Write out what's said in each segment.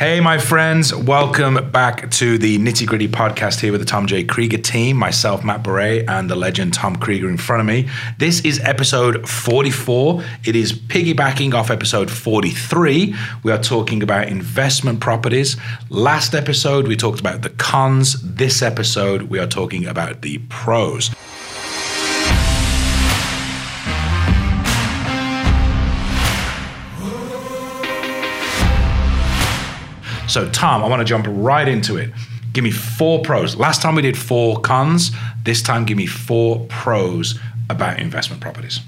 Hey, my friends, welcome back to the Nitty Gritty podcast here with the Tom J. Krieger team, myself, Matt Beret, and the legend Tom Krieger in front of me. This is episode 44. It is piggybacking off episode 43. We are talking about investment properties. Last episode, we talked about the cons. This episode, we are talking about the pros. So, Tom, I want to jump right into it. Give me four pros. Last time we did four cons. This time, give me four pros about investment properties.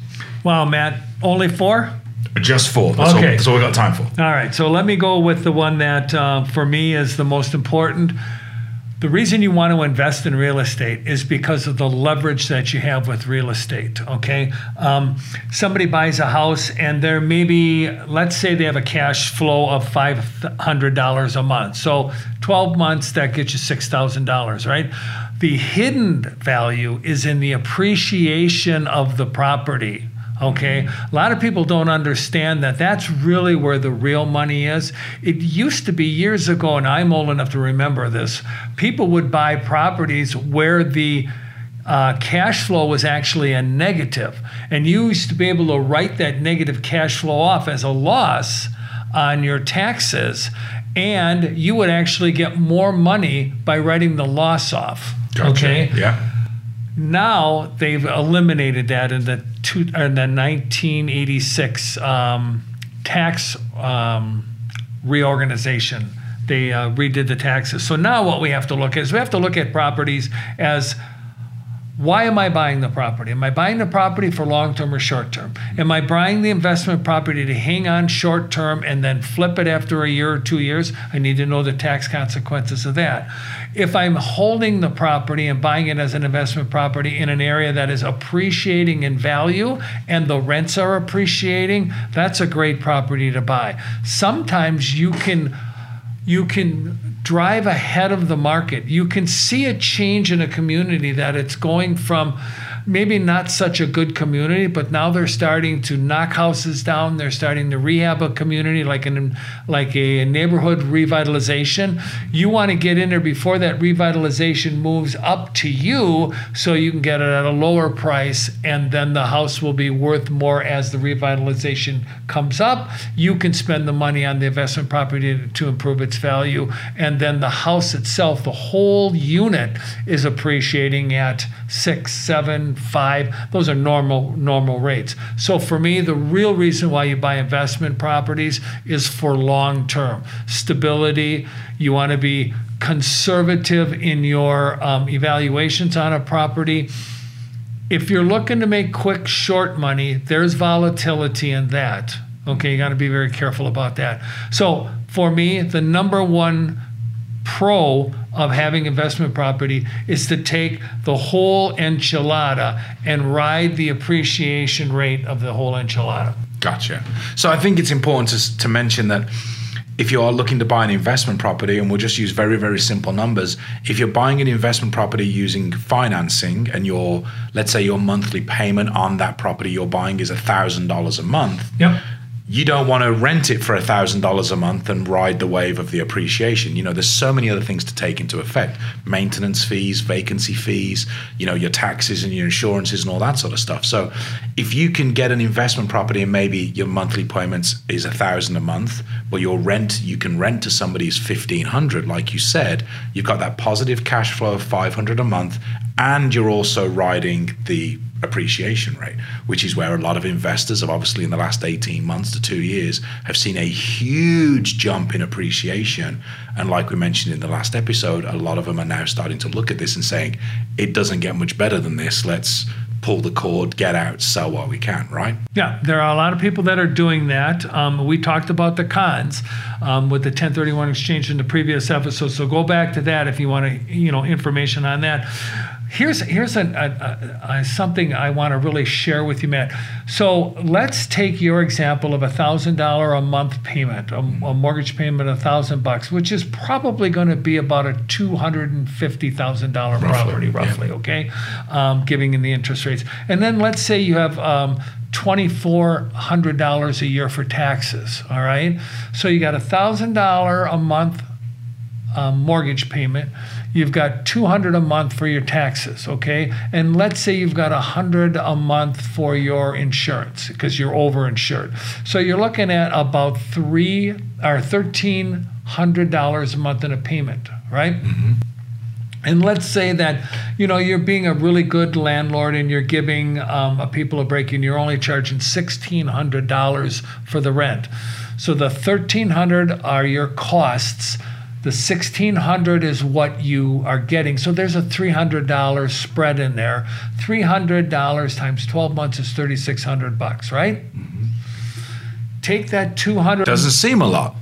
Wow, Matt, only four? Just four. That's, Okay. all, that's all we got time for. All right, so let me go with the one that uh, for me is the most important. The reason you want to invest in real estate is because of the leverage that you have with real estate. Okay, um, somebody buys a house and they're maybe, let's say they have a cash flow of five hundred dollars a month. So twelve months that gets you six thousand dollars, right? The hidden value is in the appreciation of the property. Okay. A lot of people don't understand that that's really where the real money is. It used to be years ago, and I'm old enough to remember this, people would buy properties where the uh, cash flow was actually a negative, and you used to be able to write that negative cash flow off as a loss on your taxes, and you would actually get more money by writing the loss off. Okay. Yeah. Now they've eliminated that in the two in the 1986 um, tax um, reorganization. They uh, redid the taxes. So now what we have to look at is we have to look at properties as why am I buying the property? Am I buying the property for long term or short term? Am I buying the investment property to hang on short term and then flip it after a year or two years? I need to know the tax consequences of that. If I'm holding the property and buying it as an investment property in an area that is appreciating in value and the rents are appreciating, that's a great property to buy. Sometimes you can you can drive ahead of the market. You can see a change in a community that it's going from maybe not such a good community, but now they're starting to knock houses down. They're starting to rehab a community like an like a neighborhood revitalization. You want to get in there before that revitalization moves up to you so you can get it at a lower price and then the house will be worth more as the revitalization comes up. You can spend the money on the investment property to, to improve its value and then the house itself, the whole unit is appreciating at six, seven, five. Those are normal normal rates. So for me, the real reason why you buy investment properties is for long term stability. You want to be conservative in your um, evaluations on a property. If you're looking to make quick short money, there's volatility in that. Okay, you got to be very careful about that. So for me, the number one pro of having investment property is to take the whole enchilada and ride the appreciation rate of the whole enchilada. Gotcha. So I think it's important to, to mention that if you are looking to buy an investment property, and we'll just use very, very simple numbers, if you're buying an investment property using financing and your, let's say your monthly payment on that property you're buying is $1,000 a month, Yep. You don't want to rent it for $1,000 a month and ride the wave of the appreciation. You know, there's so many other things to take into effect maintenance fees, vacancy fees, you know, your taxes and your insurances and all that sort of stuff. So if you can get an investment property and maybe your monthly payments is 1000 a month, but your rent, you can rent to somebody's is 1500 like you said, you've got that positive cash flow of 500 a month and you're also riding the appreciation rate, which is where a lot of investors have obviously in the last 18 months to two years have seen a huge jump in appreciation. And like we mentioned in the last episode, a lot of them are now starting to look at this and saying, it doesn't get much better than this. Let's pull the cord, get out, sell while we can, right? Yeah, there are a lot of people that are doing that. Um, we talked about the cons um, with the 1031 exchange in the previous episode, so go back to that if you want to, you know, information on that. Here's here's an, a, a, a, something I want to really share with you, Matt. So let's take your example of a thousand dollar a month payment, a, a mortgage payment, a thousand bucks, which is probably going to be about a two hundred and fifty thousand dollar property, roughly. yeah. Okay, um, giving in the interest rates, and then let's say you have. Um, $2,400 a year for taxes. All right. So you got a $1,000 a month um, mortgage payment. You've got 200 a month for your taxes, okay? And let's say you've got 100 a month for your insurance because you're overinsured. So you're looking at about three or $1,300 a month in a payment, right? And let's say that you know you're being a really good landlord and you're giving um, a people a break and you're only charging sixteen hundred dollars for the rent. So the thirteen hundred are your costs. The sixteen hundred is what you are getting. So there's a three hundred dollars spread in there. Three hundred dollars times twelve months is thirty six hundred bucks, right? Mm-hmm. Take that two hundred. Doesn't seem a lot.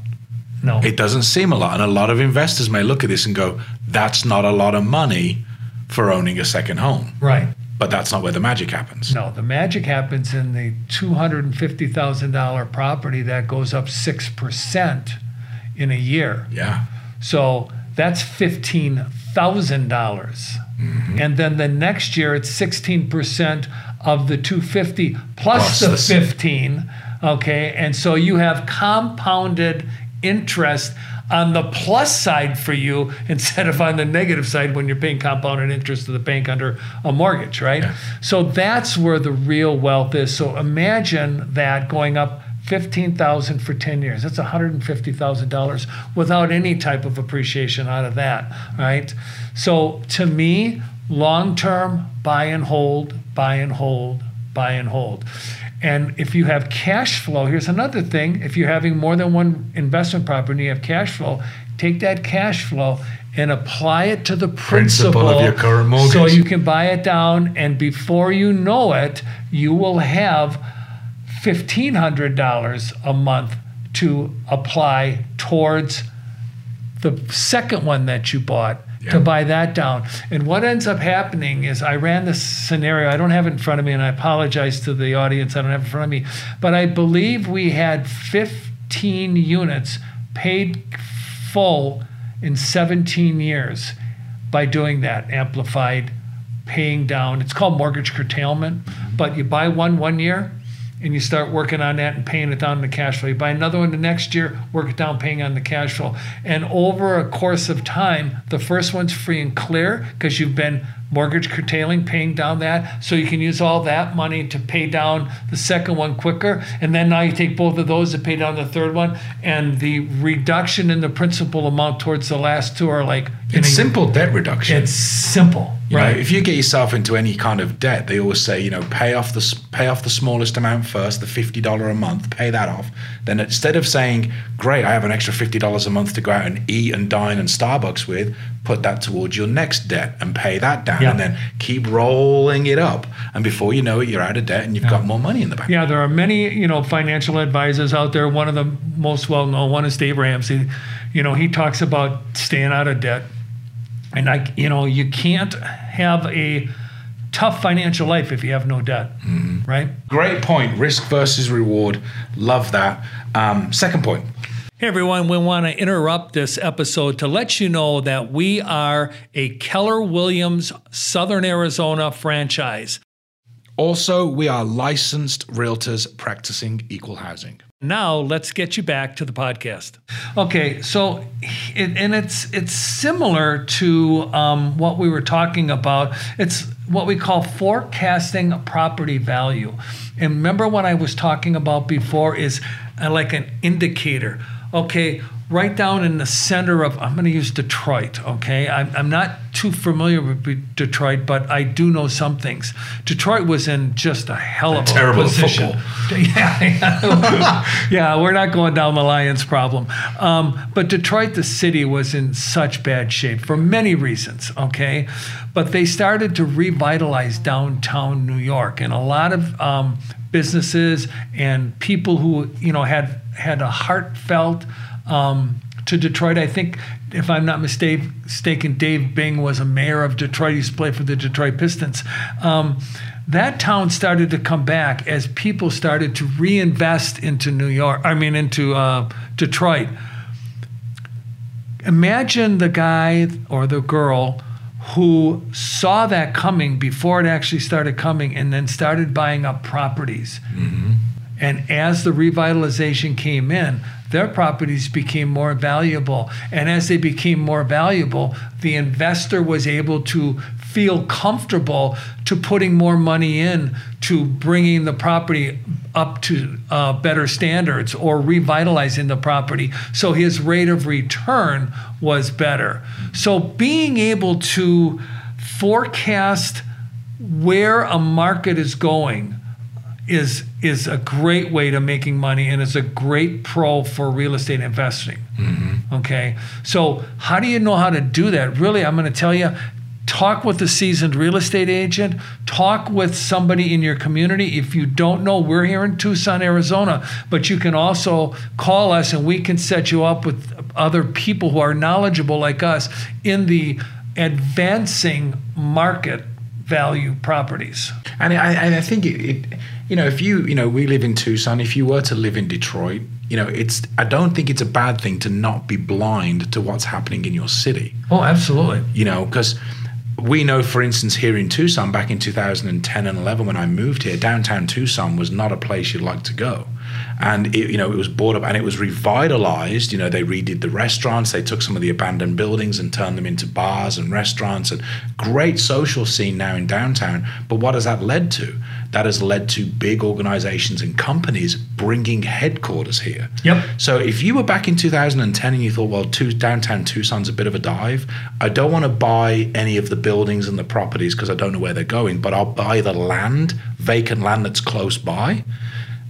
No. It doesn't seem a lot. And a lot of investors may look at this and go, that's not a lot of money for owning a second home. right. But that's not where the magic happens. No, the magic happens in the two hundred and fifty thousand dollar property that goes up six percent in a year. Yeah. So that's fifteen thousand dollars, mm-hmm. and then the next year it's sixteen percent of the two fifty plus, Plus the the fifteen. Okay, and so you have compounded interest on the plus side for you instead of on the negative side when you're paying compounded interest to the bank under a mortgage, right? Yeah. So that's where the real wealth is. So imagine that going up fifteen thousand for ten years. That's one hundred and fifty thousand dollars without any type of appreciation out of that, right? So to me, long term, buy and hold, buy and hold, buy and hold. And if you have cash flow, here's another thing. If you're having more than one investment property and you have cash flow, take that cash flow and apply it to the principal, Principal of your current mortgage. So you can buy it down, and before you know it, you will have $1,500 a month to apply towards the second one that you bought Yeah. to buy that down. And what ends up happening is I ran this scenario. I don't have it in front of me, and I apologize to the audience. I don't have it in front of me, but I believe we had 15 units paid full in 17 years by doing that amplified paying down. It's called mortgage curtailment, but you buy one one year and you start working on that and paying it down in the cash flow. You buy another one the next year, work it down, paying on the cash flow. And over a course of time, the first one's free and clear because you've been mortgage curtailing, paying down that. So you can use all that money to pay down the second one quicker. And then now you take both of those to pay down the third one. And the reduction in the principal amount towards the last two are like It's a- simple debt reduction. It's simple. You know, right. if you get yourself into any kind of debt, they always say, you know, pay off the pay off the smallest amount first, the fifty dollar a month, pay that off. Then instead of saying, "Great, I have an extra fifty dollars a month to go out and eat and dine and Starbucks with," put that towards your next debt and pay that down, Yeah. and then keep rolling it up. And before you know it, you're out of debt and you've got more money in the bank. Yeah, there are many, you know, financial advisors out there. One of the most well-known one is Dave Ramsey. You know, he talks about staying out of debt, and I, you know, you can't have a tough financial life if you have no debt, right? Great point. Risk versus reward. Love that. Um, second point. Hey everyone, we want to interrupt this episode to let you know that we are a Keller Williams Southern Arizona franchise. Also, we are licensed realtors practicing equal housing. Now let's get you back to the podcast. Okay, so it, and it's it's similar to um, what we were talking about. It's what we call forecasting property value. And remember what I was talking about before is uh, like an indicator. Okay, right down in the center of I'm going to use Detroit. Okay, I'm, I'm not too familiar with Detroit, but I do know some things. Detroit was in just a hell of a Terrible position. Yeah, yeah. yeah, we're not going down the Lions problem. Um, but Detroit, the city, was in such bad shape for many reasons, okay? But they started to revitalize downtown New York, and a lot of um, businesses and people who, you know, had, had a heartfelt, um, to Detroit. I think, if I'm not mistaken, Dave Bing was a mayor of Detroit. He used to play for the Detroit Pistons. Um, that town started to come back as people started to reinvest into New York. I mean, into uh, Detroit. Imagine the guy or the girl who saw that coming before it actually started coming and then started buying up properties. Mm-hmm. And as the revitalization came in, their properties became more valuable. And as they became more valuable, the investor was able to feel comfortable to putting more money in to bringing the property up to uh, better standards or revitalizing the property so his rate of return was better so being able to forecast where a market is going is is a great way to making money and is a great pro for real estate investing. Mm-hmm. Okay, so how do you know how to do that? Really, I'm going to tell you talk with a seasoned real estate agent, talk with somebody in your community. If you don't know, we're here in Tucson, Arizona, but you can also call us and we can set you up with other people who are knowledgeable like us in the advancing market value properties. And I, I think it, it, you know, if you, you know, we live in Tucson. If you were to live in Detroit, you know, it's. I don't think it's a bad thing to not be blind to what's happening in your city. Oh, absolutely. You know, because we know, for instance, here in Tucson, back in 2010 and 11, when I moved here, downtown Tucson was not a place you'd like to go. And it, you know, it was bought up and it was revitalized. You know, they redid the restaurants, they took some of the abandoned buildings and turned them into bars and restaurants, and great social scene now in downtown. But what has that led to? that has led to big organizations and companies bringing headquarters here. Yep. So if you were back in 2010 and you thought, well, two, downtown Tucson's a bit of a dive, I don't want to buy any of the buildings and the properties because I don't know where they're going, but I'll buy the land, vacant land that's close by.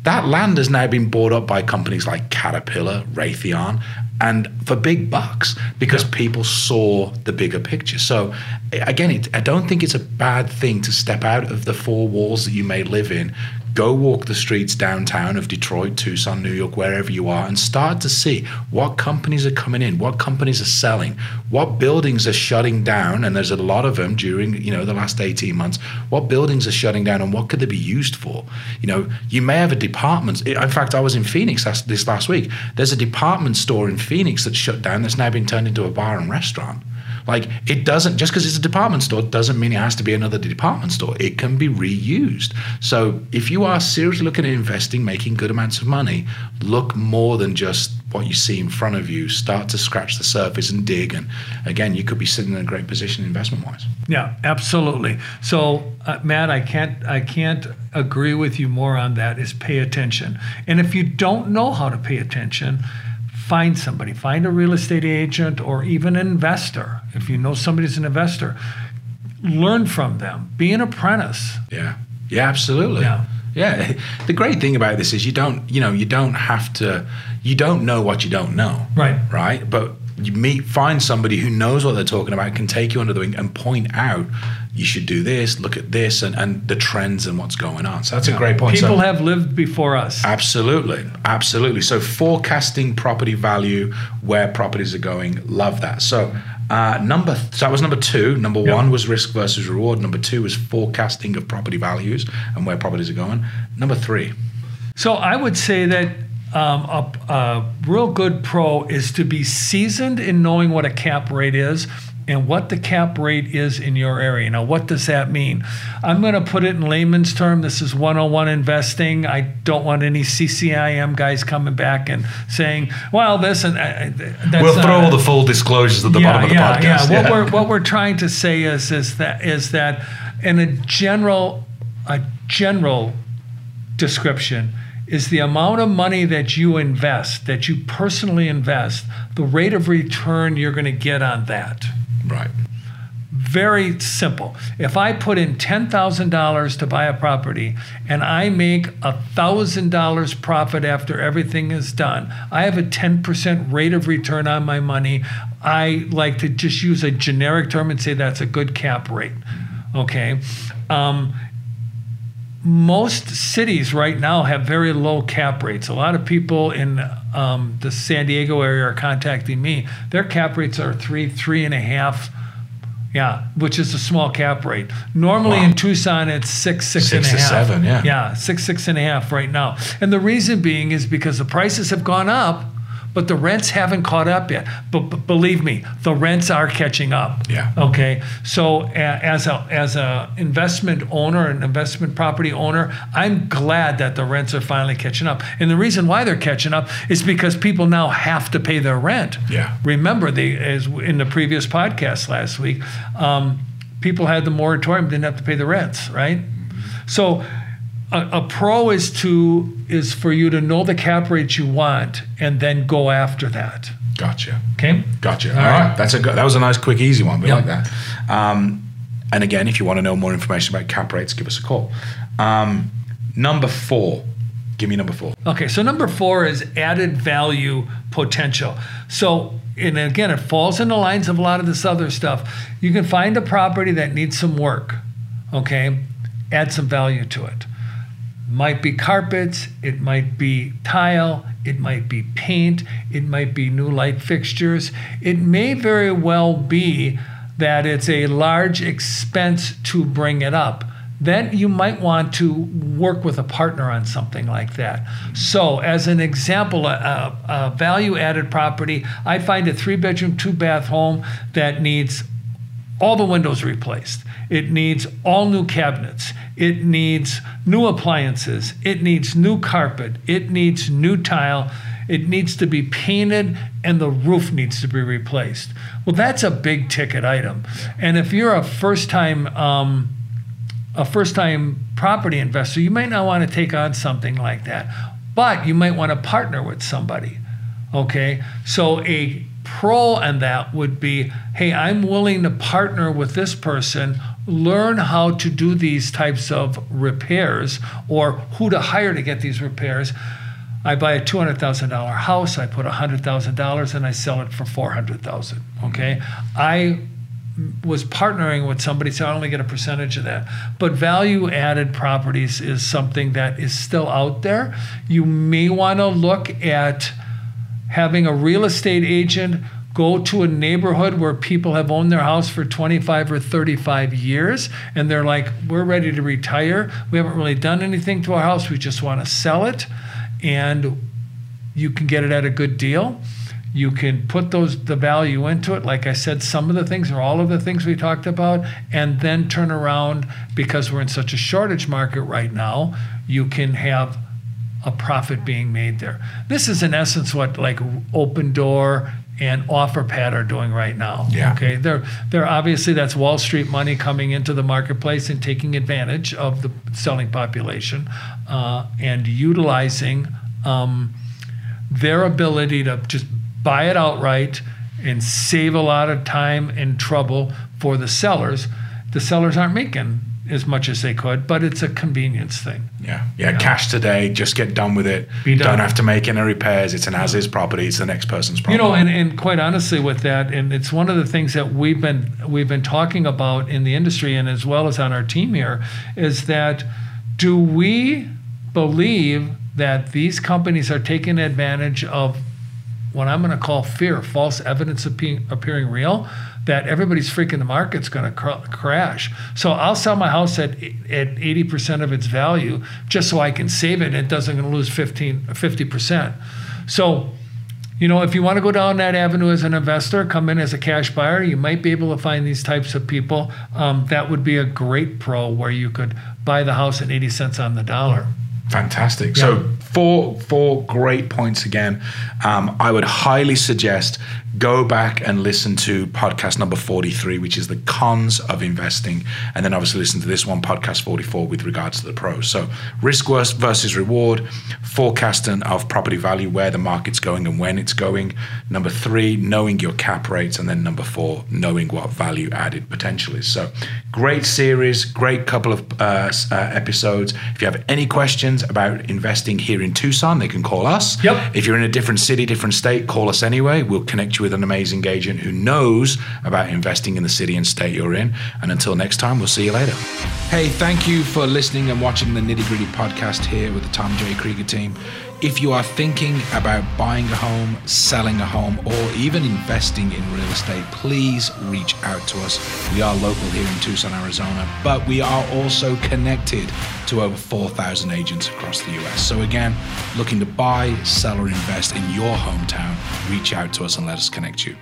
That land has now been bought up by companies like Caterpillar, Raytheon, and for big bucks because yeah. people saw the bigger picture. So again, it, I don't think it's a bad thing to step out of the four walls that you may live in, go walk the streets downtown of Detroit, Tucson, New York, wherever you are, and start to see what companies are coming in, what companies are selling, what buildings are shutting down, and there's a lot of them during you know the last 18 months. What buildings are shutting down, and what could they be used for? You know, you may have a department. In fact, I was in Phoenix this last week. There's a department store in Phoenix that's shut down that's now been turned into a bar and restaurant. Like it doesn't just because it's a department store doesn't mean it has to be another department store. It can be reused. So if you are seriously looking at investing, making good amounts of money, look more than just what you see in front of you. Start to scratch the surface and dig. And again, you could be sitting in a great position investment wise. Yeah, absolutely. So uh, Matt, I can't I can't agree with you more on that. Is pay attention. And if you don't know how to pay attention find somebody, find a real estate agent or even an investor. If you know somebody's an investor, learn from them. Be an apprentice. Yeah. Yeah, absolutely. Yeah. Yeah. The great thing about this is you don't, you know, you don't have to you don't know what you don't know. Right. Right? But you meet find somebody who knows what they're talking about can take you under the wing and point out you should do this look at this and, and the trends and what's going on. So that's yeah. a great point. People so, have lived before us. Absolutely. Absolutely. So forecasting property value where properties are going love that. So uh, number so that was number two. Number yep. one was risk versus reward. Number two was forecasting of property values and where properties are going. Number three. So i would say that um, a, a real good pro is to be seasoned in knowing what a cap rate is and what the cap rate is in your area. Now, what does that mean? I'm going to put it in layman's term. This is 101 investing. I don't want any CCIM guys coming back and saying, "Well, this and uh, that's we'll throw all the full disclosures at the yeah, bottom of the yeah, podcast." Yeah. What yeah. we're what we're trying to say is is that is that in a general a general description is the amount of money that you invest, that you personally invest, the rate of return you're going to get on that. Right. Very simple. If I put in $10,000 to buy a property and I make $1,000 profit after everything is done, I have a 10% rate of return on my money. I like to just use a generic term and say that's a good cap rate. Okay. Um, most cities right now have very low cap rates. A lot of people in um, the San Diego area are contacting me. Their cap rates are three, three and a half. Yeah, which is a small cap rate. Normally Wow. in Tucson, it's six, six, Six and a to seven, yeah. Yeah, six, six and a half right now. And the reason being is because the prices have gone up, but the rents haven't caught up yet. But, believe me, the rents are catching up. Yeah. Okay. So as a as a investment owner, an investment property owner, I'm glad that the rents are finally catching up. And the reason why they're catching up is because people now have to pay their rent. Yeah. Remember, they as in the previous podcast last week, um, people had the moratorium, didn't have to pay the rents, right? So. A, a pro is to is for you to know the cap rates you want and then go after that. Gotcha. Okay. Gotcha. All All right. right. That's a good, that was a nice, quick, easy one. We Yep. like that. Um, and again, if you want to know more information about cap rates, give us a call. Um, number four. Give me number four. Okay, so number four is added value potential. So, and again, it falls in the lines of a lot of this other stuff. You can find a property that needs some work, okay? Add some value to it. Might be carpets, it might be tile, it might be paint, it might be new light fixtures. It may very well be that it's a large expense to bring it up. Then you might want to work with a partner on something like that. So, as an example, a, a, value added property, I find a three bedroom, two bath home that needs all the windows replaced. It needs all new cabinets. It needs new appliances. It needs new carpet. It needs new tile. It needs to be painted and the roof needs to be replaced. Well, that's a big ticket item. And if you're a first time, um, a first time property investor, you might not want to take on something like that, but you might want to partner with somebody. Okay, so a pro on that would be hey, I'm willing to partner with this person, learn how to do these types of repairs or who to hire to get these repairs. I buy a $200,000 house, I put $100,000 and I sell it for 400,000, okay? I was partnering with somebody, so I only get a percentage of that. But value added properties is something that is still out there. You may want to look at having a real estate agent go to a neighborhood where people have owned their house for 25 or 35 years and they're like, we're ready to retire. We haven't really done anything to our house. We just want to sell it. And you can get it at a good deal. You can put those the value into it. Like I said, some of the things or all of the things we talked about, and then turn around because we're in such a shortage market right now. You can have a profit being made there. This is in essence what like Opendoor and OfferPad are doing right now. Yeah. Okay. They're they're obviously that's Wall Street money coming into the marketplace and taking advantage of the selling population uh, and utilizing um, their ability to just buy it outright and save a lot of time and trouble for the sellers. The sellers aren't making as much as they could, but it's a convenience thing. Yeah. Yeah. Cash today. Just get done with it. Be done. Don't have to make any repairs. It's an as is property. It's the next person's property. You know, and, and quite honestly, with that, and it's one of the things that we've been we've been talking about in the industry and as well as on our team here is that do we believe that these companies are taking advantage of what I'm going to call fear, false evidence appearing real, that everybody's freaking the market's going to cr- crash. So I'll sell my house at at 80% of its value just so I can save it and it doesn't going to lose 15 50%. So you know, if you want to go down that avenue as an investor, come in as a cash buyer, you might be able to find these types of people. Um, that would be a great pro where you could buy the house at 80 cents on the dollar. Fantastic. So four four great points again. Um, I would highly suggest go back and listen to podcast number 43, which is the cons of investing, and then obviously listen to this one, podcast 44, with regards to the pros. So risk versus reward, forecasting of property value, where the market's going and when it's going. Number three, knowing your cap rates, and then number four, knowing what value added potential is. So great series, great couple of uh, uh, episodes. If you have any questions about investing here in Tucson, they can call us. Yep. If you're in a different city, different state, call us anyway. We'll connect you with an amazing agent who knows about investing in the city and state you're in. And until next time, we'll see you later. Hey, thank you for listening and watching the Nitty Gritty podcast here with the Tom J. Krieger team. If you are thinking about buying a home, selling a home, or even investing in real estate, please reach out to us. We are local here in Tucson, Arizona, but we are also connected to over 4,000 agents across the US. So, again, looking to buy, sell, or invest in your hometown, reach out to us and let us connect you.